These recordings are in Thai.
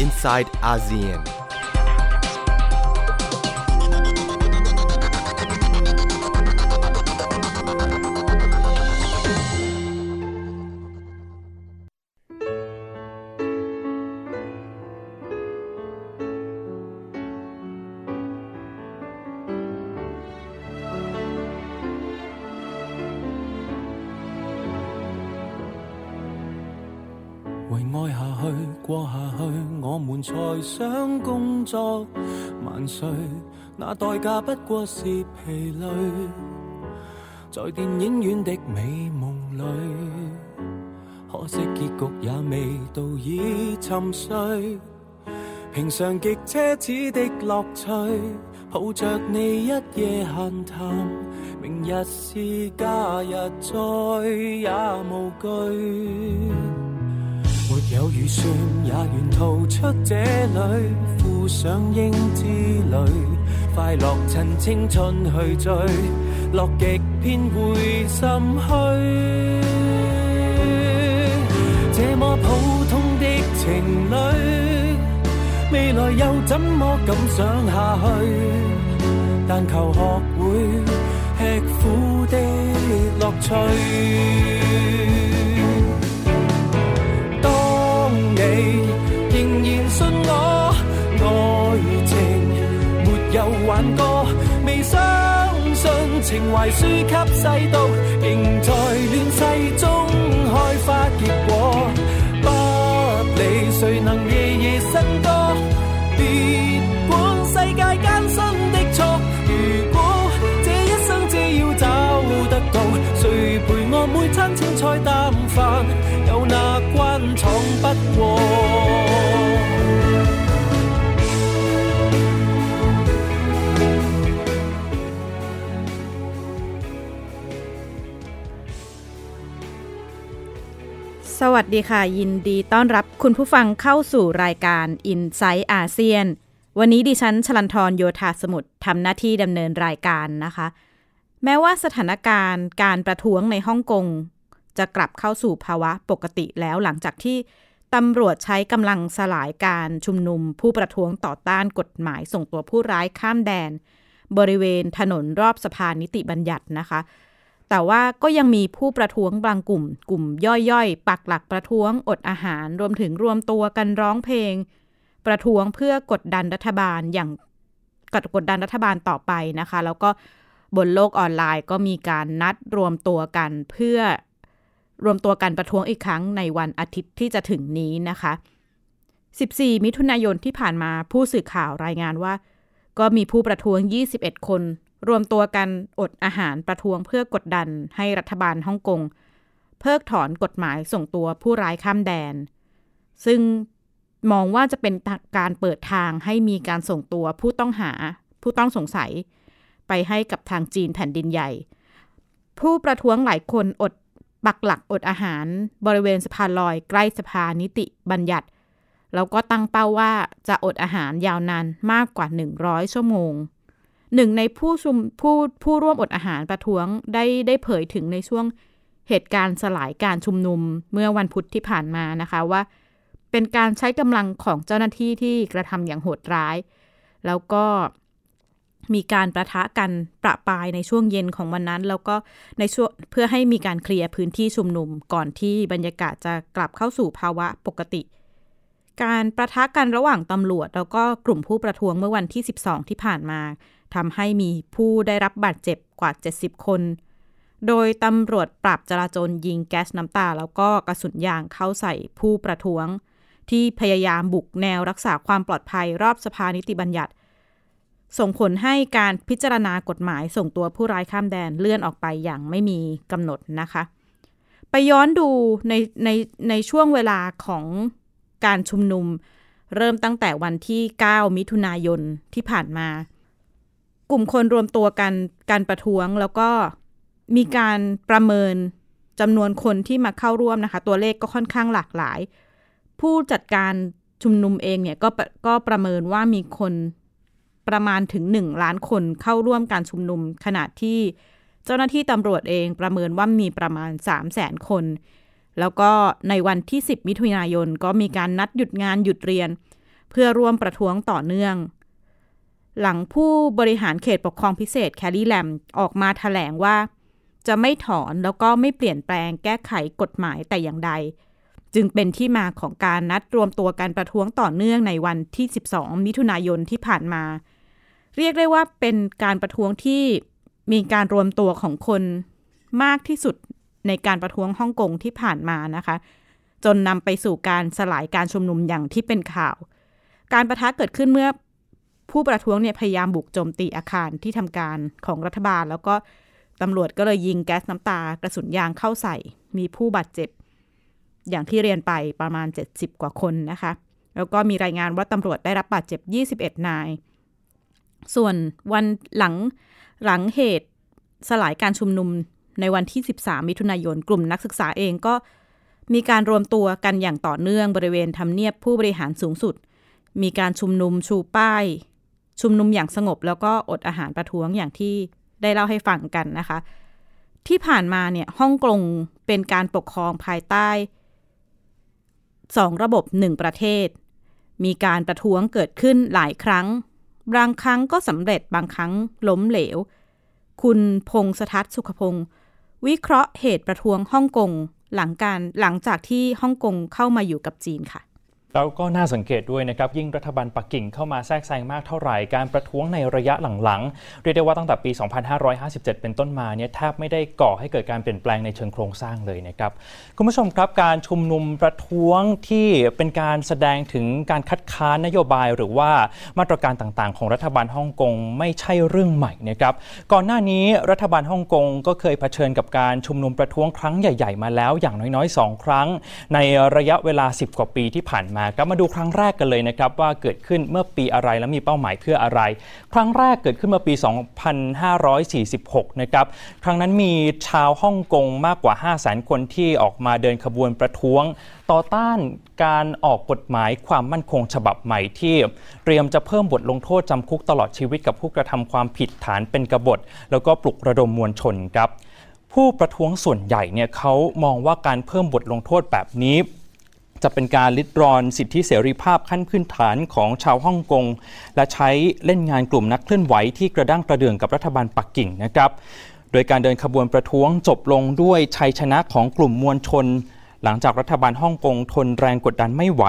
inside ASEAN. 作万岁，那代价不过是疲累。在电影院的美梦里，可惜结局也未到，已沉睡。平常极奢侈的乐趣，抱着你一夜闲谈，明日是假日，再也无惧。没有预算也愿逃出这里，上英之旅，快乐趁青春去追，乐极偏会心虚。这么普通的情侣，未来又怎么敢想下去？但求学会吃苦的乐趣。情怀输给世道，仍在乱世中开花结果。 สวัสดีค่ะ ยินดีต้อนรับคุณผู้ฟังเข้าสู่รายการ i n s i ซต์อาเซียน วันนี้ดิฉันชลันทรโยธาสมุทรทำหน้าที่ดำเนินรายการนะคะ แม้ว่าสถานการณ์การประท้วงในฮ่องกง จะกลับเข้าสู่ภาวะปกติแล้วหลังจากที่ตำรวจใช้กำลังสลายการชุมนุมผู้ประท้วงต่อต้านกฎหมายส่งตัวผู้ร้ายข้ามแดน บริเวณถนนรอบสะพานนิติบัญญัตินะคะ แต่ว่าก็ยังมีผู้ประท้วงบางกลุ่ม กลุ่มย่อยๆ ปักหลักประท้วงอดอาหาร รวมถึงรวมตัวกันร้องเพลง ประท้วงเพื่อกดดันรัฐบาลอย่างกดกดดันรัฐบาลต่อไปนะคะ แล้วก็บนโลกออนไลน์ก็มีการนัดรวมตัวกันเพื่อรวมตัวกันประท้วงอีกครั้งในวันอาทิตย์ที่จะถึงนี้นะคะ 14 มิถุนายนที่ผ่านมาผู้สื่อข่าวรายงานว่า ก็มีผู้ประท้วง 21 คน รวมตัวกันอดอาหารประท้วงเพื่อกดดันให้รัฐบาลฮ่องกง เพิกถอนกฎหมายส่งตัวผู้ร้ายข้ามแดน ซึ่งมองว่าจะเป็นการเปิดทางให้มีการส่งตัวผู้ต้องหาผู้ต้องสงสัย ไปให้กับทางจีนแผ่นดินใหญ่ ผู้ประท้วงหลายคนอดปักหลักอดอาหารบริเวณสะพานลอยใกล้สะพานนิติบัญญัติ แล้วก็ตั้งเป้าว่าจะอดอาหารยาวนานมากกว่า 100 ชั่วโมง หนึ่งในผู้ชุมผู้ผู้ร่วมอดอาหารประท้วงได้ได้เผยถึงในช่วงเหตุการณ์สลายการชุมนุมเมื่อวันพุธที่ผ่านมานะคะว่า เป็นการใช้กำลังของเจ้าหน้าที่ที่กระทำอย่างโหดร้าย แล้วก็มีการประทะกันประปายในช่วงเย็นของวันนั้น แล้วก็ในช่วงเพื่อให้มีการเคลียร์พื้นที่ชุมนุมก่อนที่บรรยากาศจะกลับเข้าสู่ภาวะปกติ การประทะกันระหว่างตำรวจ แล้วก็กลุ่มผู้ประท้วงเมื่อวันที่ 12 ที่ผ่านมา ทำให้มีผู้ได้รับบาดเจ็บกว่า 70 คน โดยตำรวจปราบจราจรยิงแก๊สน้ำตา แล้วก็กระสุนยางเข้าใส่ผู้ประท้วง ที่พยายามบุกแนวรักษาความปลอดภัยรอบสภานิติบัญญัติ ส่งผลให้การพิจารณากฎหมายส่งตัวผู้ร้ายข้ามแดนเลื่อนออกไปอย่างไม่มีกำหนดนะคะ ไปย้อนดูในในในช่วงเวลาของการชุมนุม เริ่มตั้งแต่วันที่ 9 มิถุนายนที่ผ่านมา กลุ่มคนรวมตัวกันการประท้วงแล้วก็มีการประเมินจำนวนคนที่มาเข้าร่วมนะคะ ตัวเลขก็ค่อนข้างหลากหลาย ผู้จัดการชุมนุมเองเนี่ยก็ก็ประเมินว่ามีคนประมาณถึงหนึ่งล้านคนเข้าร่วมการชุมนุม ขณะที่เจ้าหน้าที่ตำรวจเองประเมินว่ามีประมาณ 3 0 0แสนคน แล้วก็ในวันที่ 10 มิถุนายนก็มีการนัดหยุดงานหยุดเรียน เพื่อร่วมประท้วงต่อเนื่อง หลังผู้บริหารเขตปกครองพิเศษแคลรีแลมออกมาถแถลงว่า จะไม่ถอนแล้วก็ไม่เปลี่ยนแปลงแก้ไขกฎหมายแต่อย่างใด จึงเป็นที่มาของการนัดรวมตัวการประท้วงต่อเนื่องในวันที่ 12 มิถุนายนที่ผ่านมา เรียกได้ว่าเป็นการประท้วงที่มีการรวมตัวของคนมากที่สุดในการประท้วงฮ่องกงที่ผ่านมานะคะ จนนำไปสู่การสลายการชุมนุมอย่างที่เป็นข่าว การประทะเกิดขึ้นเมื่อ ผู้ประท้วงเนี่ยพยายามบุกโจมตีอาคารที่ทำการของรัฐบาล แล้วก็ตำรวจก็เลยยิงแก๊สน้ำตากระสุนยางเข้าใส่ มีผู้บาดเจ็บ อย่างที่เรียนไปประมาณ 70 กว่าคนนะคะ แล้วก็มีรายงานว่าตำรวจได้รับบาดเจ็บ 21 นาย ส่วนวันหลังหลังเหตุสลายการชุมนุมในวันที่ 13 มิถุนายน กลุ่มนักศึกษาเองก็มีการรวมตัวกันอย่างต่อเนื่องบริเวณทำเนียบผู้บริหารสูงสุด มีการชุมนุมชูป้าย ชุมนุมอย่างสงบแล้วก็อดอาหารประท้วงอย่างที่ได้เล่าให้ฟังกันนะคะ ที่ผ่านมาเนี่ยฮ่องกงเป็นการปกครองภายใต้สองระบบหนึ่งประเทศ มีการประท้วงเกิดขึ้นหลายครั้ง บางครั้งก็สำเร็จบางครั้งล้มเหลว คุณพงษทัศน์สุขพงศ์วิเคราะห์เหตุประท้วงฮ่องกงหลังการหลังจากที่ฮ่องกงเข้ามาอยู่กับจีนค่ะ แล้วก็น่าสังเกตด้วยนะครับ ยิ่งรัฐบาลปักกิ่งเข้ามาแทรกแซงมากเท่าไหร่ การประท้วงในระยะหลังๆ เรียกได้ว่าตั้งแต่ปี 2557 เป็นต้นมาเนี่ยแทบไม่ได้ก่อให้เกิดการเปลี่ยนแปลงในเชิงโครงสร้างเลยนะครับ คุณผู้ชมครับการชุมนุมประท้วงที่เป็นการแสดงถึงการคัดค้านนโยบาย หรือว่ามาตรการต่างๆ ของรัฐบาลฮ่องกงไม่ใช่เรื่องใหม่นะครับ ก่อนหน้านี้รัฐบาลฮ่องกงก็เคยเผชิญกับการชุมนุมประท้วงครั้งใหญ่ ๆ มาแล้วอย่างน้อยๆ 2 ครั้ง ในระยะเวลา 10 กว่าปีที่ผ่านมาครับมาดูครั้งแรกกันเลยนะครับว่าเกิดขึ้นเมื่อปีอะไรและมีเป้าหมายเพื่ออะไร ครั้งแรกเกิดขึ้นเมื่อปี 2546 นะครับครั้งนั้นมีชาวฮ่องกงมากกว่า 5 0 0 0 0 0 คนที่ออกมาเดินขบวนประท้วง ต่อต้านการออกกฎหมายความมั่นคงฉบับใหม่ที่ เตรียมจะเพิ่มบทลงโทษจำคุกตลอดชีวิตกับผู้กระทำความผิดฐานเป็นกบฏ แล้วก็ปลุกระดมมวลชนครับผู้ประท้วงส่วนใหญ่เนี่ยเขามองว่าการเพิ่มบทลงโทษแบบนี้ จะเป็นการลิดรอนสิทธิเสรีภาพขั้นพื้นฐานของชาวฮ่องกง และใช้เล่นงานกลุ่มนักเคลื่อนไหวที่กระด้างกระเดืองกับรัฐบาลปักกิ่งนะครับ โดยการเดินขบวนประท้วงจบลงด้วยชัยชนะของกลุ่มมวลชน หลังจากรัฐบาลฮ่องกงทนแรงกดดันไม่ไหว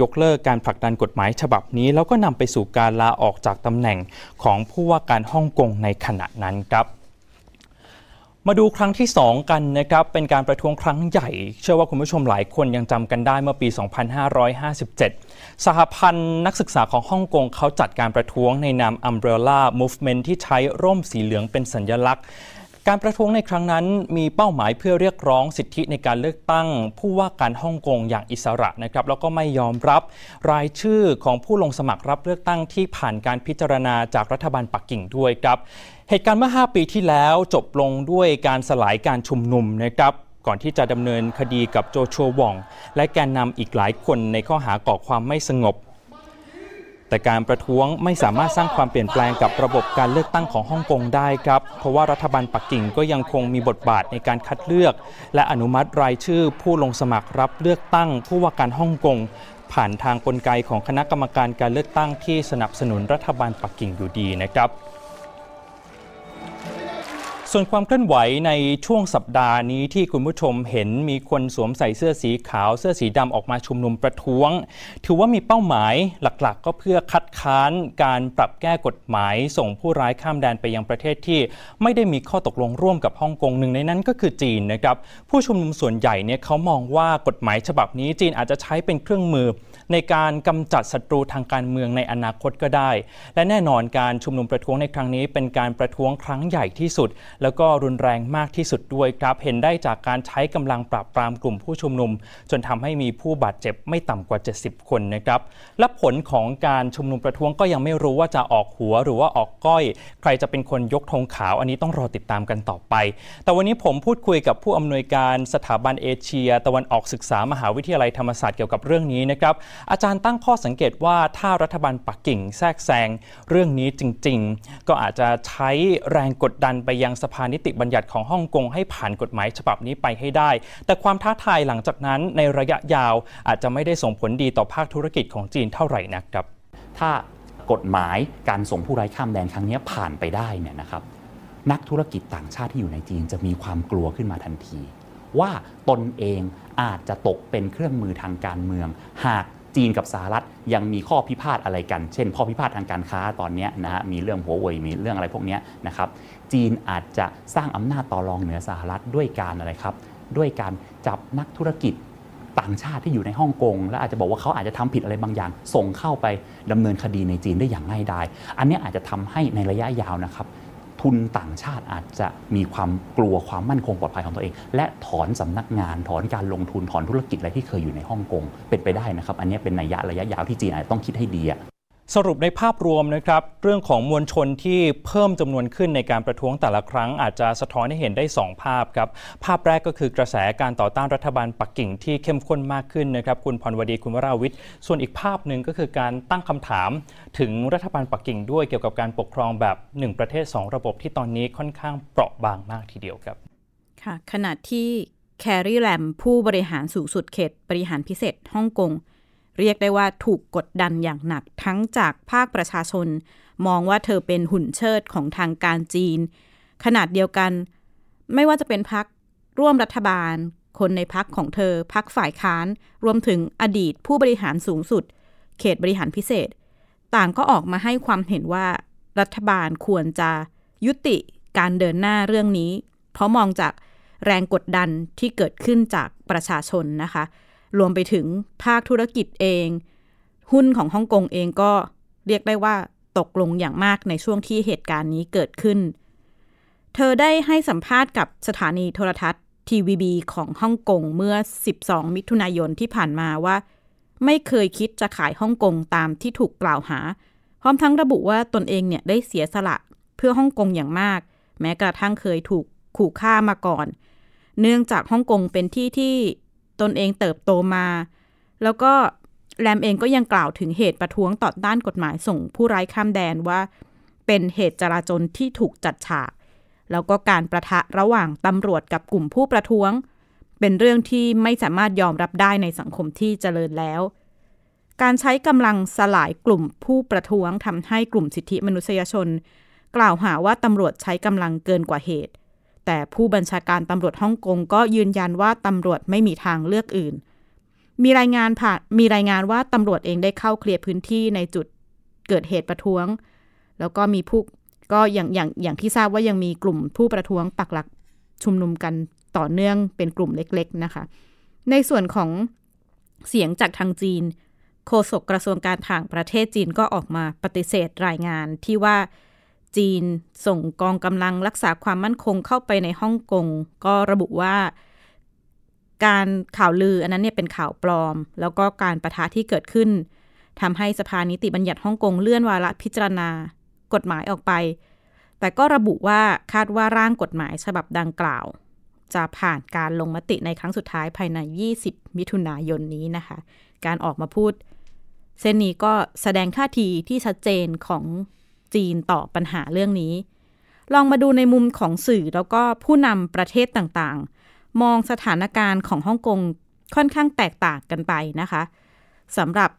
ยกเลิกการผลักดันกฎหมายฉบับนี้ แล้วก็นำไปสู่การลาออกจากตำแหน่งของผู้ว่าการฮ่องกงในขณะนั้นครับ มาดูครั้งที่ 2 กันนะครับ เป็นการประท้วงครั้งใหญ่ เชื่อว่าคุณผู้ชมหลายคนยังจำกันได้เมื่อปี 2557 สหพันธ์นักศึกษาของฮ่องกงเขาจัดการประท้วงในนาม Umbrella Movement ที่ใช้ร่มสีเหลืองเป็นสัญลักษณ์ การประท้วงในครั้งนั้นมีเป้าหมายเพื่อเรียกร้องสิทธิในการเลือกตั้ง ผู้ว่าการฮ่องกงอย่างอิสระนะครับแล้วก็ไม่ยอมรับรายชื่อของผู้ลงสมัครรับเลือกตั้งที่ผ่านการพิจารณาจากรัฐบาลปักกิ่งด้วยครับ เหตุการณ์เมื่อ 5 ปีที่แล้วจบลงด้วยการสลายการชุมนุมนะครับก่อนที่จะดำเนินคดีกับโจชัวว่อง และแกนนำอีกหลายคนในข้อหาก่อความไม่สงบ แต่การประท้วงไม่สามารถสร้างความเปลี่ยนแปลงกับระบบการเลือกตั้งของฮ่องกงได้ครับ เพราะว่ารัฐบาลปักกิ่งก็ยังคงมีบทบาทในการคัดเลือก และอนุมัติรายชื่อผู้ลงสมัครรับเลือกตั้ง ผู้ว่าการฮ่องกงผ่านทางกลไกของคณะกรรมการการเลือกตั้งที่สนับสนุนรัฐบาลปักกิ่งอยู่ดีนะครับ ส่วนความเคลื่อนไหวในช่วงสัปดาห์นี้ที่คุณผู้ชมเห็นมีคนสวมใส่เสื้อสีขาว เสื้อสีดำออกมาชุมนุมประท้วง ถือว่ามีเป้าหมายหลักๆ ก็เพื่อคัดค้านการปรับแก้กฎหมาย ส่งผู้ร้ายข้ามแดนไปยังประเทศที่ ไม่ได้มีข้อตกลงร่วมกับฮ่องกงหนึ่งในนั้นก็คือจีนนะครับผู้ชุมนุมส่วนใหญ่เนี่ยเขามองว่ากฎหมายฉบับนี้จีนอาจจะใช้เป็นเครื่องมือ ในการกำจัดศัตรูทางการเมืองในอนาคตก็ได้ และแน่นอนการชุมนุมประท้วงในครั้งนี้เป็นการประท้วงครั้งใหญ่ที่สุด แล้วก็รุนแรงมากที่สุดด้วยครับ เห็นได้จากการใช้กำลังปราบปรามกลุ่มผู้ชุมนุม จนทำให้มีผู้บาดเจ็บไม่ต่ำกว่า 70 คนนะครับและผลของการชุมนุมประท้วงก็ยังไม่รู้ว่าจะออกหัวหรือว่าออกก้อย ใครจะเป็นคนยกธงขาว อันนี้ต้องรอติดตามกันต่อไป แต่วันนี้ผมพูดคุยกับผู้อำนวยการสถาบันเอเชีย ตะวันออกศึกษามหาวิทยาลัยธรรมศาสตร์เกี่ยวกับเรื่องนี้นะครับอาจารย์ตั้งข้อสังเกตว่าถ้ารัฐบาลปักกิ่งแทรกแซงเรื่องนี้จริง ๆ ก็อาจจะใช้แรงกดดันไปยังสภานิติบัญญัติของฮ่องกงให้ผ่านกฎหมายฉบับนี้ไปให้ได้ แต่ความท้าทายหลังจากนั้นในระยะยาวอาจจะไม่ได้ส่งผลดีต่อภาคธุรกิจของจีนเท่าไหร่นักครับ ถ้ากฎหมายการส่งผู้ไร้ข้ามแดนครั้งนี้ผ่านไปได้เนี่ยนะครับนักธุรกิจต่างชาติที่อยู่ในจีนจะมีความกลัวขึ้นมาทันที ว่าตนเองอาจจะตกเป็นเครื่องมือทางการเมือง หาก จีนกับสหรัฐยังมีข้อพิพาทอะไรกัน เช่น ข้อพิพาททางการค้าตอนนี้นะฮะมีเรื่องหัวเว่ยมีเรื่องอะไรพวกนี้นะครับจีนอาจจะสร้างอำนาจต่อรองเหนือสหรัฐด้วยการอะไรครับ ด้วยการจับนักธุรกิจต่างชาติที่อยู่ในฮ่องกง และอาจจะบอกว่าเขาอาจจะทำผิดอะไรบางอย่าง ส่งเข้าไปดำเนินคดีในจีนได้อย่างง่ายดาย อันนี้อาจจะทำให้ในระยะยาวนะครับ ทุนต่างชาติอาจจะมีความกลัวความมั่นคงปลอดภัยของตัวเอง และถอนสำนักงานถอนการลงทุนถอนธุรกิจอะไรที่เคยอยู่ในฮ่องกงเป็นไปได้นะครับ อันนี้เป็นนัยยะระยะยาวที่จีนอาจจะต้องคิดให้ดี สรุปในภาพรวมนะครับเรื่องของมวลชนที่เพิ่มจำนวนขึ้นในการประท้วงแต่ละครั้ง อาจจะสะท้อนให้เห็นได้ 2 ภาพครับภาพแรกก็คือกระแสการต่อต้านรัฐบาลปักกิ่งที่เข้มข้นมากขึ้นนะครับคุณพรวดีคุณวราวิทย์ส่วนอีกภาพหนึ่งก็คือการตั้งคำถาม ถึงรัฐบาลปักกิ่งด้วยเกี่ยวกับการปกครองแบบ 1 ประเทศ 2 ระบบที่ตอนนี้ค่อนข้างเปราะบางมากทีเดียวครับค่ะขณะที่แครีแลมผู้บริหารสูงสุดเขตบริหารพิเศษฮ่องกง เรียกได้ว่าถูกกดดันอย่างหนักทั้งจากภาคประชาชน มองว่าเธอเป็นหุ่นเชิดของทางการจีน ขนาดเดียวกัน ไม่ว่าจะเป็นพักร่วมรัฐบาล คนในพักของเธอพักฝ่ายค้าน รวมถึงอดีตผู้บริหารสูงสุด เขตบริหารพิเศษ ต่างก็ออกมาให้ความเห็นว่ารัฐบาลควรจะยุติการเดินหน้าเรื่องนี้ เพราะมองจากแรงกดดันที่เกิดขึ้นจากประชาชนนะคะ รวมไปถึงภาคธุรกิจเอง หุ้นของฮ่องกงเองก็เรียกได้ว่าตกลงอย่างมากในช่วงที่เหตุการณ์นี้เกิดขึ้น เธอได้ให้สัมภาษณ์กับสถานีโทรทัศน์ทีวีบีของฮ่องกงเมื่อ 12 มิถุนายนที่ผ่านมาว่า ไม่เคยคิดจะขายฮ่องกงตามที่ถูกกล่าวหา พร้อมทั้งระบุว่าตนเองเนี่ยได้เสียสละเพื่อฮ่องกงอย่างมาก แม้กระทั่งเคยถูกขู่ฆ่ามาก่อน เนื่องจากฮ่องกงเป็นที่ที่ ตนเองเติบโตมา แล้วก็แรมเองก็ยังกล่าวถึงเหตุประท้วงต่อต้านกฎหมายส่งผู้ไร้ข้ามแดนว่า เป็นเหตุจราจนที่ถูกจัดฉาก แล้วก็การประทะระหว่างตำรวจกับกลุ่มผู้ประท้วง เป็นเรื่องที่ไม่สามารถยอมรับได้ในสังคมที่เจริญแล้ว การใช้กำลังสลายกลุ่มผู้ประท้วงทำให้กลุ่มสิทธิมนุษยชน กล่าวหาว่าตำรวจใช้กำลังเกินกว่าเหตุ แต่ผู้บัญชาการตำรวจฮ่องกงก็ยืนยันว่าตำรวจไม่มีทางเลือกอื่น มีรายงานผ่านมีรายงานว่าตำรวจเองได้เข้าเคลียร์พื้นที่ในจุดเกิดเหตุประท้วง แล้วก็มีผู้ก็อย่างอย่างอย่างที่ทราบว่ายังมีกลุ่มผู้ประท้วงปักหลักชุมนุมกันต่อเนื่องเป็นกลุ่มเล็ก ๆนะคะ ในส่วนของเสียงจากทางจีน โฆษกกระทรวงการต่างประเทศจีนก็ออกมาปฏิเสธรายงานที่ว่า จีน ส่งกองกำลังรักษาความมั่นคงเข้าไปในฮ่องกง ก็ระบุว่า การข่าวลืออันนั้นเนี่ยเป็นข่าวปลอม แล้วก็การประทะที่เกิดขึ้นทำให้สภานิติบัญญัติฮ่องกงเลื่อนวาระพิจารณา กฎหมายออกไป แต่ก็ระบุว่าคาดว่าร่างกฎหมายฉบับดังกล่าว จะผ่านการลงมติในครั้งสุดท้ายภายใน 20 มิถุนายนนี้นะคะ การออกมาพูดเส้นนี้ก็แสดงท่าทีที่ชัดเจนของ จีนต่อปัญหาเรื่องนี้ ลองมาดูในมุมของสื่อแล้วก็ผู้นำประเทศต่างๆ มองสถานการณ์ของฮ่องกงค่อนข้างแตกต่างกันไปนะคะสำหรับ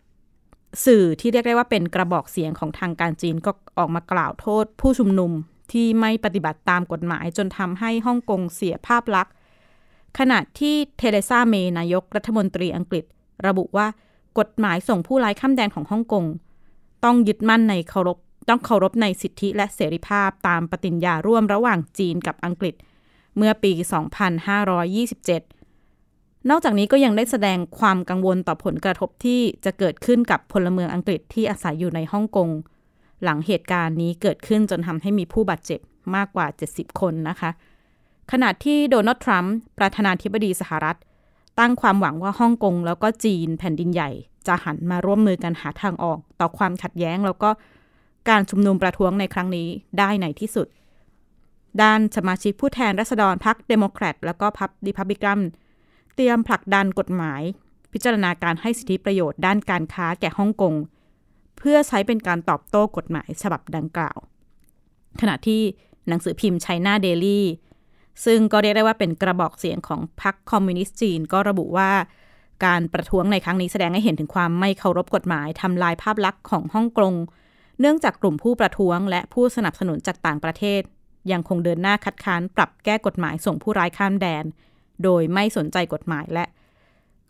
สื่อที่เรียกได้ว่าเป็นกระบอกเสียงของทางการจีนก็ออกมากล่าวโทษ ผู้ชุมนุมที่ไม่ปฏิบัติตามกฎหมายจนทำให้ฮ่องกงเสียภาพลักษณ์ขณะที่เทเลซาเมย์นายกรัฐมนตรีอังกฤษ ระบุว่ากฎหมายส่งผู้ร้ายข้ามแดนของฮ่องกง ต้องยึดมั่นในเคารพ ต้องเคารพในสิทธิและเสรีภาพตามปฏิญญาร่วมระหว่างจีนกับอังกฤษ เมื่อปี 2527 นอกจากนี้ก็ยังได้แสดงความกังวลต่อผลกระทบที่จะเกิดขึ้นกับพลเมืองอังกฤษที่อาศัยอยู่ในฮ่องกง หลังเหตุการณ์นี้เกิดขึ้นจนทำให้มีผู้บาดเจ็บมากกว่า 70 คนนะคะ ขณะที่โดนัลด์ทรัมป์ประธานาธิบดีสหรัฐ ตั้งความหวังว่าฮ่องกงแล้วก็จีนแผ่นดินใหญ่ จะหันมาร่วมมือกันหาทางออก ต่อความขัดแย้งแล้วก็ การชุมนุมประท้วงในครั้งนี้ได้ในที่สุด ด้านสมาชิกผู้แทนราษฎรพรรคเดโมแครตแล้วก็พรรครีพับลิกันเตรียมผลักดันกฎหมาย พิจารณาการให้สิทธิประโยชน์ด้านการค้าแก่ฮ่องกง เพื่อใช้เป็นการตอบโต้กฎหมายฉบับดังกล่าว ขณะที่หนังสือพิมพ์ไชน่าเดลี่ซึ่งก็เรียกได้ว่าเป็นกระบอกเสียงของพรรคคอมมิวนิสต์จีน ก็ระบุว่าการประท้วงในครั้งนี้แสดงให้เห็นถึงความไม่เคารพกฎหมายทำลายภาพลักษณ์ของฮ่องกง เนื่องจากกลุ่มผู้ประท้วง และผู้สนับสนุนจากต่างประเทศ ยังคงเดินหน้าคัดค้านปรับแก้กฎหมายส่งผู้ร้ายข้ามแดน โดยไม่สนใจกฎหมายและ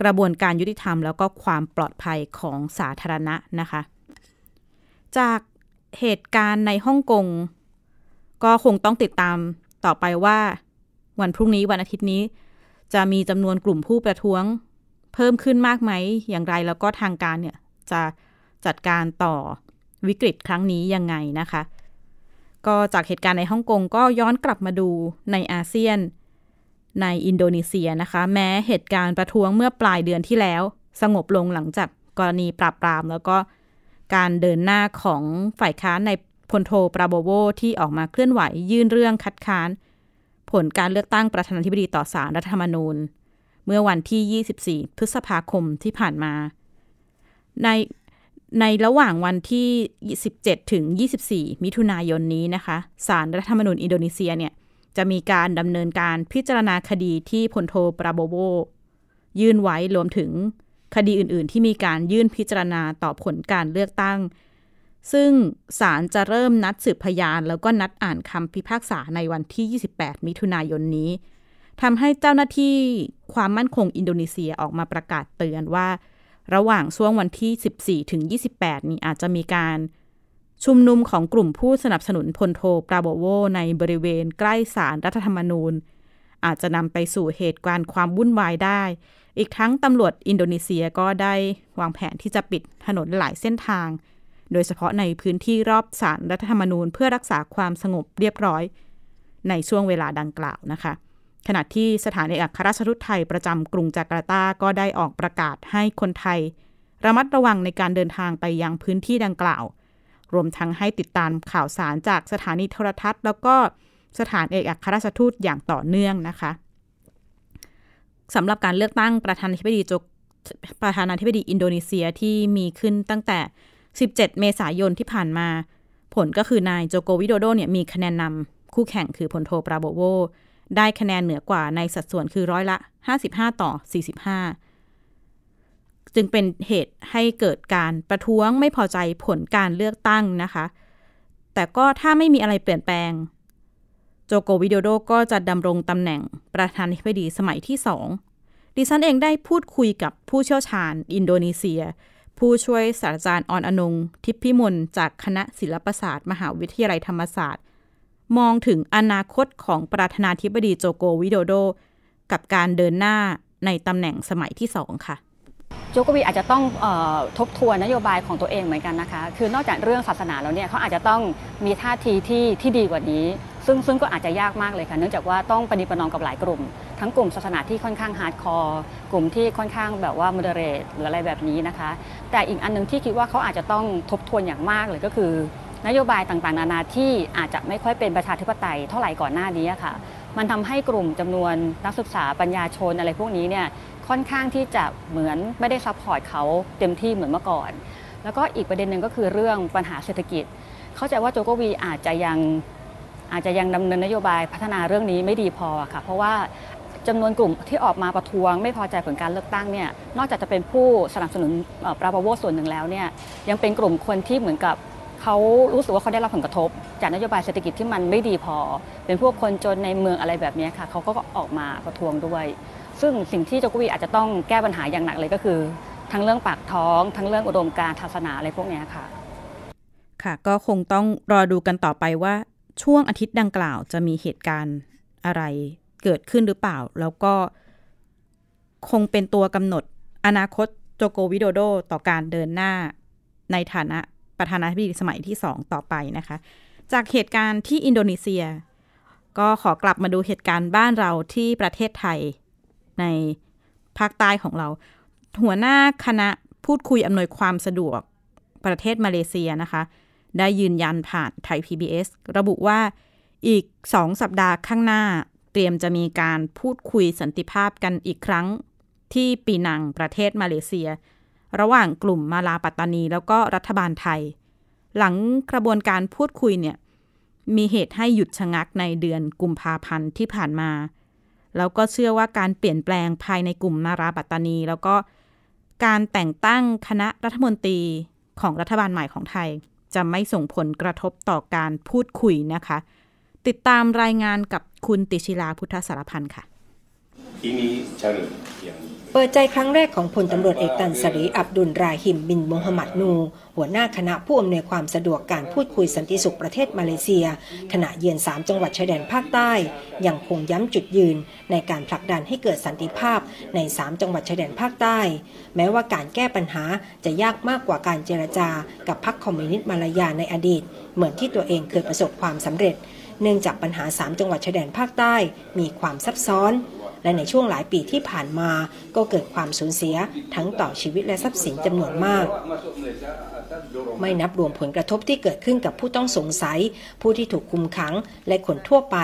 กระบวนการยุติธรรม แล้วก็ความปลอดภัยของสาธารณะนะคะ จากเหตุการณ์ในฮ่องกงก็คงต้องติดตามต่อไปว่า วันพรุ่งนี้วันอาทิตย์นี้ จะมีจำนวนกลุ่มผู้ประท้วง เพิ่มขึ้นมากไหมอย่างไรแล้วก็ทางการเนี่ยจะจัดการต่อ วิกฤตครั้งนี้ยังไงนะคะ ก็จากเหตุการณ์ในฮ่องกงก็ย้อนกลับมาดูในอาเซียน ในอินโดนีเซียนะคะ แม้เหตุการณ์ประท้วงเมื่อปลายเดือนที่แล้ว สงบลงหลังจากกรณีปราบปราม แล้วก็การเดินหน้าของฝ่ายค้านในพลโทปราโบโวที่ออกมาเคลื่อนไหวยื่นเรื่องคัดค้าน ผลการเลือกตั้งประธานาธิบดีต่อสารรัฐธรรมนูญ เมื่อวันที่ 24 พฤษภาคมที่ผ่านมา ใน ในระหว่างวันที่ 17 ถึง 24 มิถุนายนนี้นะคะสารรัฐธรรมนูญอินโดนีเซียเนี่ยจะมีการดำเนินการพิจารณาคดีที่พลโทปราโบโวยื่นไว้รวมถึงคดีอื่น ๆ ที่มีการยื่นพิจารณาต่อผลการเลือกตั้ง ซึ่งศาลจะเริ่มนัดสืบพยาน แล้วก็นัดอ่านคำพิพากษาในวันที่ 28 มิถุนายนนี้ทำให้เจ้าหน้าที่ความมั่นคงอินโดนีเซียออกมาประกาศเตือนว่า ระหว่างช่วงวันที่ 14 ถึง 28 นี้อาจจะมีการชุมนุมของกลุ่มผู้สนับสนุนพลโทปราโบโวในบริเวณใกล้ศาลรรัฐธรรมนูญ อาจจะนำไปสู่เหตุการณ์ความวุ่นวายได้ อีกทั้งตำรวจอินโดนีเซียก็ได้วางแผนที่จะปิดถนนหลายเส้นทาง โดยเฉพาะในพื้นที่รอบศาลรรัฐธรรมนูญ เพื่อรักษาความสงบเรียบร้อย ในช่วงเวลาดังกล่าวนะคะ ขณะที่สถานเอกอัครราชทูตไทยประจำกรุงจาการ์ตาก็ได้ออกประกาศให้คนไทย ระมัดระวังในการเดินทางไปยังพื้นที่ดังกล่าว รวมทั้งให้ติดตามข่าวสารจากสถานีโทรทัศน์ แล้วก็สถานเอกอัครราชทูตอย่างต่อเนื่องนะคะสำหรับการเลือกตั้งประธานาธิบดีโจประธานาธิบดีอินโดนีเซียที่มีขึ้นตั้งแต่ 17 เมษายนที่ผ่านมา ผลก็คือนายโจโกวิโดโดเนี่ยมีคะแนนนำคู่แข่งคือพลโทปราโบโว ได้คะแนนเหนือกว่าในสัดส่วนคือร้อยละ 55 ต่อ 45 จึงเป็นเหตุให้เกิดการประท้วงไม่พอใจผลการเลือกตั้งนะคะ แต่ก็ถ้าไม่มีอะไรเปลี่ยนแปลง โจโกวิโดโดก็จะดำรงตำแหน่งประธานาธิบดีสมัยที่สองดิฉันเองได้พูดคุยกับผู้เชี่ยวชาญอินโดนีเซีย ผู้ช่วยศาสตราจารย์อรอนงค์ ทิพพิมลจากคณะศิลปศาสตร์ มหาวิทยาลัยธรรมศาสตร์ มองถึงอนาคตของประธานาธิบดีโจโกวิโดโด กับการเดินหน้าในตำแหน่งสมัยที่สองค่ะโจโกวีอาจจะต้องเอ่อทบทวนนโยบายของตัวเองเหมือนกันนะคะ คือนอกจากเรื่องศาสนาแล้วเนี่ยเขาอาจจะต้องมีท่าทีที่ที่ดีกว่านี้ ซึ่งซึ่งก็อาจจะยากมากเลยค่ะ เนื่องจากว่าต้องประนีประนอมกับหลายกลุ่ม ทั้งกลุ่มศาสนาที่ค่อนข้าง hardcoreกลุ่มที่ค่อนข้างแบบว่า moderate หรืออะไรแบบนี้นะคะ แต่อีกอันนึงที่คิดว่าเขาอาจจะต้องทบทวนอย่างมากเลยก็คือ นโยบายต่างๆ นานาที่อาจจะไม่ค่อยเป็นประชาธิปไตยเท่าไหร่ก่อนหน้านี้ค่ะ มันทำให้กลุ่มจำนวนนักศึกษาปัญญาชนอะไรพวกนี้เนี่ยค่อนข้างที่จะเหมือนไม่ได้ support เขาเต็มที่เหมือนเมื่อก่อน แล้วก็อีกประเด็นหนึ่งก็คือเรื่องปัญหาเศรษฐกิจ เข้าใจว่าโจโกวีอาจจะยังอาจจะยังดำเนินนโยบายพัฒนาเรื่องนี้ไม่ดีพอค่ะ เพราะว่าจำนวนกลุ่มที่ออกมาประท้วง ไม่พอใจผลการเลือกตั้งเนี่ยนอกจากจะเป็นผู้สนับสนุนปราบโวส่วนหนึ่งแล้วเนี่ยยังเป็นกลุ่มคนที่เหมือนกับ เขารู้สึกว่าเขาได้รับผลกระทบ จากนโยบายเศรษฐกิจที่มันไม่ดีพอ เป็นพวกคนจนในเมืองอะไรแบบนี้ค่ะเขาก็ออกมาประท้วงด้วย ซึ่งสิ่งที่โจกวีอาจจะต้องแก้ปัญหาอย่างหนักเลยก็คือ ทั้งเรื่องปากท้อง ทั้งเรื่องอุดมการศาสนาอะไรพวกนี้ค่ะ ค่ะก็คงต้องรอดูกันต่อไปว่า ช่วงอาทิตย์ดังกล่าวจะมีเหตุการณ์อะไรเกิดขึ้นหรือเปล่า แล้วก็คงเป็นตัวกำหนดอนาคตโจโกวิโดโดต่อการเดินหน้าในฐานะ ประธานาธิบดีสมัยที่สองต่อไปนะคะ จากเหตุการณ์ที่อินโดนีเซีย ก็ขอกลับมาดูเหตุการณ์บ้านเราที่ประเทศไทยในภาคใต้ของเรา หัวหน้าคณะพูดคุยอำนวยความสะดวกประเทศมาเลเซียนะคะ ได้ยืนยันผ่านไทย PBS ระบุว่าอีกสองสัปดาห์ข้างหน้า เตรียมจะมีการพูดคุยสันติภาพกันอีกครั้งที่ปีนังประเทศมาเลเซีย ระหว่างกลุ่มมาลาปัตตานี แล้วก็รัฐบาลไทย หลังกระบวนการพูดคุยเนี่ยมีเหตุให้หยุดชะงักในเดือนกุมภาพันธ์ที่ผ่านมา แล้วก็เชื่อว่าการเปลี่ยนแปลงภายในกลุ่มนาราปัตตานี แล้วก็การแต่งตั้งคณะรัฐมนตรีของรัฐบาลใหม่ของไทย จะไม่ส่งผลกระทบต่อการพูดคุยนะคะ ติดตามรายงานกับคุณติชิลาพุทธสารพันธ์ค่ะ Ini cara yang เปิดใจครั้งแรกของพลตำรวจเอกตันสรีอับดุลราฮิมบินโมฮัมหมัดนู หัวหน้าคณะผู้อำนวยความสะดวกการพูดคุยสันติสุขประเทศมาเลเซีย ขณะเยือนสามจังหวัดชายแดนภาคใต้ ยังคงย้ำจุดยืนในการผลักดันให้เกิดสันติภาพในสามจังหวัดชายแดนภาคใต้ แม้ว่าการแก้ปัญหาจะยากมากกว่าการเจรจา กับพรรคคอมมิวนิสต์มาลายาในอดีต เหมือนที่ตัวเองเคยประสบความสำเร็จ เนื่องจากปัญหา 3 จังหวัดชายแดนภาคใต้มีความซับซ้อน และในช่วงหลายปีที่ผ่านมา ก็เกิดความสูญเสียทั้งต่อชีวิตและทรัพย์สินจำนวนมาก ไม่นับรวมผลกระทบที่เกิดขึ้นกับผู้ต้องสงสัย ผู้ที่ถูกคุมขังและคนทั่วไป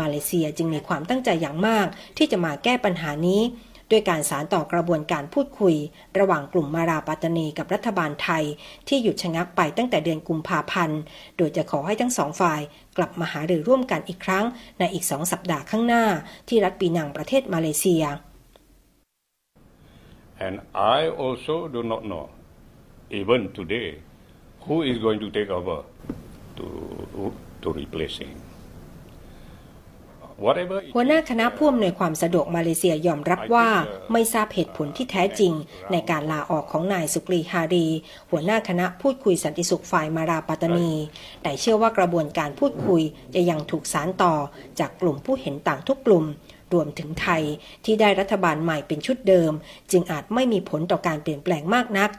มาเลเซียจึงมีความตั้งใจอย่างมาก ที่จะมาแก้ปัญหานี้ด้วยการสารต่อกระบวนการพูดคุย ระหว่างกลุ่มมาราปัตนีกับรัฐบาลไทย ที่หยุดชะงักไปตั้งแต่เดือนกุมภาพันธ์ โดยจะขอให้ทั้งสองฝ่าย กลับมาหารือร่วมกันอีกครั้ง ในอีกสองสัปดาห์ข้างหน้า ที่รัฐปีนังประเทศมาเลเซีย and I also do not know even today who is going to take over to to replace him. Whatever it หัวหน้าคณะผู้อำนวยความสะดวกมาเลเซียยอมรับว่าไม่ทราบเหตุผลที่แท้จริง ในการลาออกของนายสุกรีฮารีหัวหน้าคณะพูดคุยสันติสุขฝ่ายมาราปัตตานีแต่เชื่อว่ากระบวนการพูดคุยจะยังถูกสานต่อจากกลุ่มผู้เห็นต่างทุกกลุ่มรวมถึงไทยที่ได้รัฐบาลใหม่เป็นชุดเดิม จึงอาจไม่มีผลต่อการเปลี่ยนแปลงมากนัก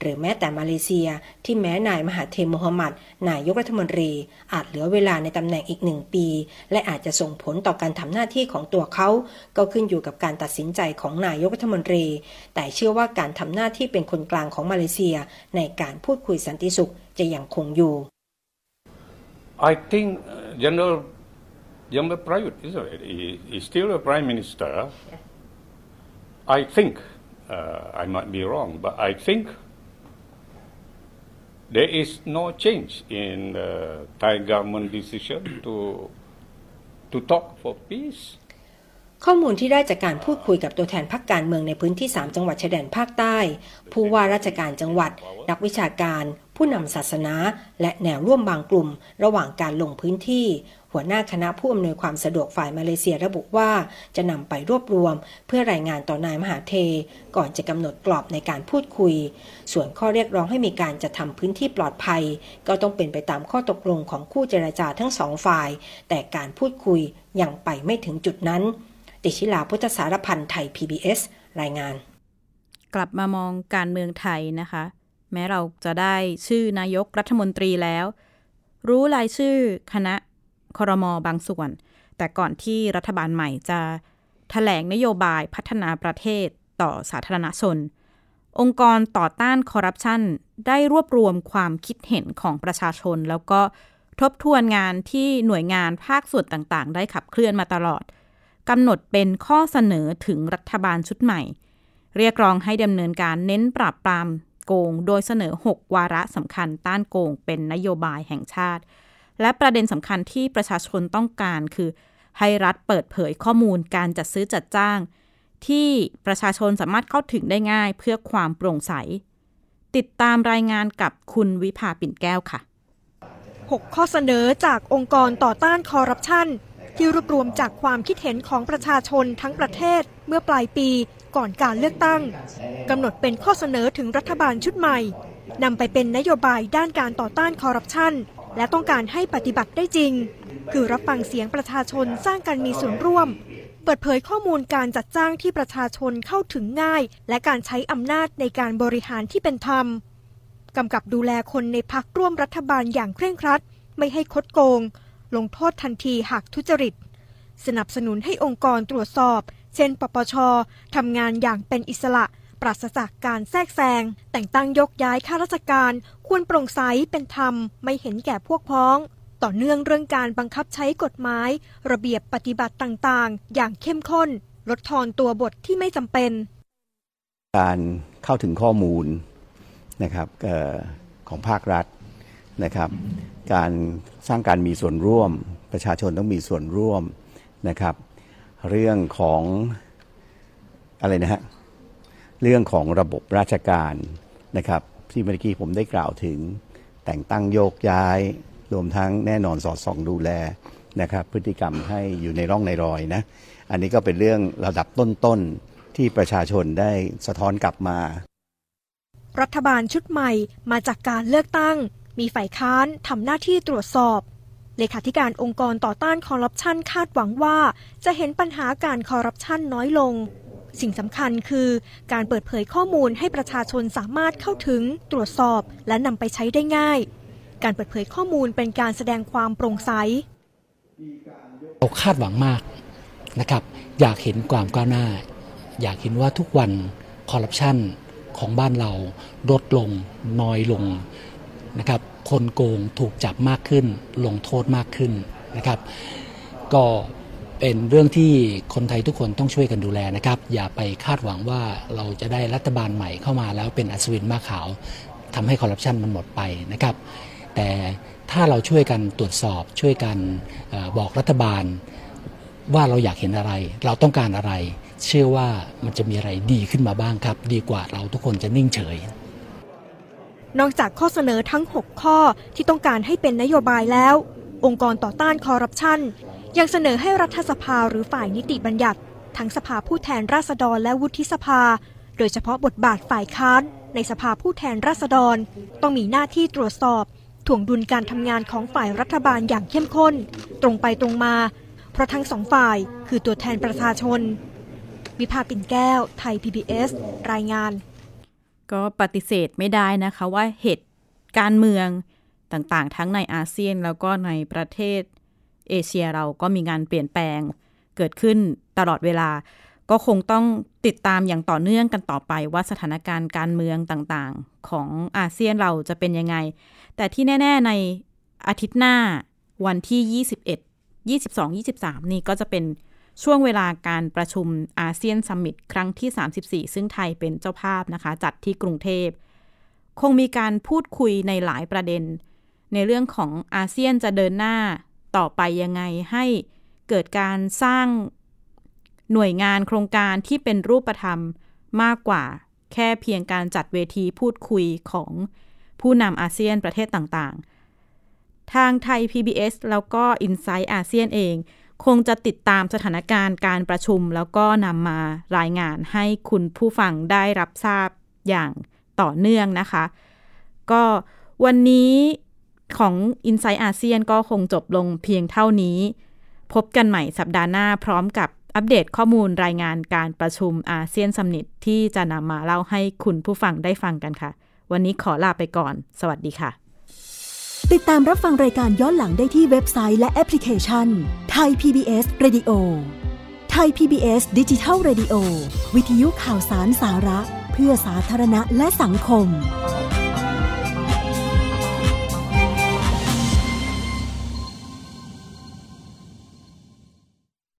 หรือแม้แต่มาเลเซีย ที่แม้นายมหาเทมโมฮัมหมัดนายกรัฐมนตรี อาจเหลือเวลาในตำแหน่งอีกหนึ่งปี และอาจจะส่งผลต่อการทำหน้าที่ของตัวเขา ก็ขึ้นอยู่กับการตัดสินใจของนายกรัฐมนตรี แต่เชื่อว่าการทำหน้าที่เป็นคนกลางของมาเลเซีย ในการพูดคุยสันติสุขจะยังคงอยู่ I think uh, General General Prayut is he, he's still a prime minister. I think uh, I might be wrong, but I think there is no change in the Thai government decision to to talk for peace. ข้อมูลที่ได้จากการพูดคุยกับตัวแทนพรรคการเมืองในพื้นที่ 3 จังหวัดชายแดนภาคใต้ ผู้ว่าราชการจังหวัด นักวิชาการ ผู้นำศาสนา และแนวร่วมบางกลุ่ม ระหว่างการลงพื้นที่ หัวหน้าคณะผู้อำนวยความสะดวกฝ่ายมาเลเซียระบุว่า จะนำไปรวบรวม เพื่อรายงานต่อนายมหาเท ก่อนจะกำหนดกรอบในการพูดคุย ส่วนข้อเรียกร้องให้มีการจัดทำพื้นที่ปลอดภัย ก็ต้องเป็นไปตามข้อตกลงของคู่เจรจาทั้งสองฝ่าย แต่การพูดคุยยังไปไม่ถึงจุดนั้น ติชิลาพุทธสารพันธ์ไทย PBS รายงาน กลับมามองการเมืองไทยนะคะ แม้เราจะได้ชื่อนายกรัฐมนตรีแล้ว รู้รายชื่อคณะ ครมบางส่วน แต่ก่อนที่รัฐบาลใหม่จะถแถลงนโยบายพัฒนาประเทศต่อสาธารณชน องค์กรต่อต้านคอร์รัปชันได้รวบรวมความคิดเห็นของประชาชน แล้วก็ทบทวนงานที่หน่วยงานภาคส่วนต่างๆ ได้ขับเคลื่อนมาตลอดกำหนดเป็นข้อเสนอถึงรัฐบาลชุดใหม่ เรียกร้องให้ดำเนินการเน้นปราบปรามโกง โดยเสนอ 6 วาระสำคัญต้านโกงเป็นนโยบายแห่งชาติ และประเด็นสำคัญที่ประชาชนต้องการคือ ให้รัฐเปิดเผยข้อมูลการจัดซื้อจัดจ้าง ที่ประชาชนสามารถเข้าถึงได้ง่ายเพื่อความโปร่งใส ติดตามรายงานกับคุณวิภาปิ่นแก้วค่ะ 6 ข้อเสนอจากองค์กรต่อต้านคอร์รัปชันที่รวบรวมจากความคิดเห็นของประชาชนทั้งประเทศเมื่อปลายปีก่อนการเลือกตั้งกำหนดเป็นข้อเสนอถึงรัฐบาลชุดใหม่นำไปเป็นนโยบายด้านการต่อต้านคอร์รัปชัน และต้องการให้ปฏิบัติได้จริง คือรับฟังเสียงประชาชนสร้างการมีส่วนร่วม เปิดเผยข้อมูลการจัดจ้างที่ประชาชนเข้าถึงง่าย และการใช้อำนาจในการบริหารที่เป็นธรรมกำกับดูแลคนในพักร่วมรัฐบาลอย่างเคร่งครัด ไม่ให้คดโกง ลงโทษทันทีหากทุจริต สนับสนุนให้องค์กรตรวจสอบ เช่น ปปชทำงานอย่างเป็นอิสระ ปราศจากการแทรกแซง แต่งตั้งยกย้ายข้าราชการ ควรโปร่งใสเป็นธรรม ไม่เห็นแก่พวกพ้อง ต่อเนื่องเรื่องการบังคับใช้กฎหมาย ระเบียบปฏิบัติต่างๆ อย่างเข้มข้น ลดทอนตัวบทที่ไม่จำเป็น การเข้าถึงข้อมูลนะครับออของภาครัฐนะครับ การสร้างการมีส่วนร่วม ประชาชนต้องมีส่วนร่วมนะครับ เรื่องของอะไรนะฮะ เรื่องของระบบราชการนะครับที่เมื่อกี้ผมได้กล่าวถึง แต่งตั้งโยกย้าย รวมทั้งแน่นอนสอดส่องดูแลนะครับพฤติกรรมให้อยู่ในร่องในรอยนะอันนี้ก็เป็นเรื่องระดับต้นๆที่ประชาชนได้สะท้อนกลับมา รัฐบาลชุดใหม่มาจากการเลือกตั้ง มีฝ่ายค้านทำหน้าที่ตรวจสอบเลขาธิการองค์กรต่อต้านคอร์รัปชันคาดหวังว่า จะเห็นปัญหาการคอร์รัปชันน้อยลง สิ่งสำคัญคือการเปิดเผยข้อมูลให้ประชาชนสามารถเข้าถึง ตรวจสอบ และนำไปใช้ได้ง่าย การเปิดเผยข้อมูลเป็นการแสดงความโปร่งใสเราคาดหวังมากนะครับ อยากเห็นความก้าวหน้า อยากเห็นว่าทุกวันคอร์รัปชันของบ้านเราลดลงน้อยลงนะครับ คนโกงถูกจับมากขึ้น ลงโทษมากขึ้นนะครับ ก็ เป็นเรื่องที่คนไทยทุกคนต้องช่วยกันดูแลนะครับ อย่าไปคาดหวังว่าเราจะได้รัฐบาลใหม่เข้ามาแล้วเป็นอัศวินมาขาวทำให้คอร์รัปชันมันหมดไปนะครับ แต่ถ้าเราช่วยกันตรวจสอบช่วยกันออบอกรัฐบาล ว่าเราอยากเห็นอะไร เราต้องการอะไร เชื่อว่ามันจะมีอะไรดีขึ้นมาบ้างครับ ดีกว่าเราทุกคนจะนิ่งเฉยนอกจากข้อเสนอทั้ง 6 ข้อที่ต้องการให้เป็นนโยบายแล้ว องค์กรต่อต้านคอร์รัปชัน ยังเสนอให้รัฐสภาหรือฝ่ายนิติบัญญัติ ทั้งสภาผู้แทนราษฎรและวุฒิสภา โดยเฉพาะบทบาทฝ่ายค้านในสภาผู้แทนราษฎร ต้องมีหน้าที่ตรวจสอบถ่วงดุลการทำงานของฝ่ายรัฐบาลอย่างเข้มข้น ตรงไปตรงมา เพราะทั้งสองฝ่ายคือตัวแทนประชาชน วิภาปิ่นแก้ว ไทย PBS รายงาน ก็ปฏิเสธไม่ได้นะคะว่าเหตุการเมืองต่างๆ ทั้งในอาเซียนแล้วก็ในประเทศ เอเชียเราก็มีงานเปลี่ยนแปลงเกิดขึ้นตลอดเวลา ก็คงต้องติดตามอย่างต่อเนื่องกันต่อไปว่าสถานการณ์การเมืองต่างๆ ของอาเซียนเราจะเป็นยังไง แต่ที่แน่ ๆ ในอาทิตย์หน้าวันที่ 21 22 23 นี่ก็จะเป็นช่วงเวลาการประชุมอาเซียนซัมมิตครั้งที่ 34 ซึ่งไทยเป็นเจ้าภาพนะคะ จัดที่กรุงเทพ คงมีการพูดคุยในหลายประเด็น ในเรื่องของอาเซียนจะเดินหน้า ต่อไปยังไงให้เกิดการสร้างหน่วยงานโครงการที่เป็นรูปธรรมมากกว่าแค่เพียงการจัดเวทีพูดคุยของผู้นำอาเซียนประเทศต่างๆ ทางไทย PBS แล้วก็ i n s i ซต์อาเซียนเอง คงจะติดตามสถานการณ์การประชุม แล้วก็นำมารายงานให้คุณผู้ฟังได้รับทราบอย่างต่อเนื่องนะคะ ก็วันนี้ ของ i n s i ซต์อาเซียนก็คงจบลงเพียงเท่านี้ พบกันใหม่สัปดาห์หน้าพร้อมกับอัปเดตข้อมูลรายงานการประชุมอาเซียน Summit ที่จะนำมาเล่าให้คุณผู้ฟังได้ฟังกันค่ะ วันนี้ขอลาไปก่อน สวัสดีค่ะ ติดตามรับฟังรายการย้อนหลังได้ที่เว็บไซต์และแอปพลิเคชันไทย PBS Radio ไทย PBS ดิจิทัล Radio วิทยุข่าวสารสาระ เพื่อสาธารณะและสังคม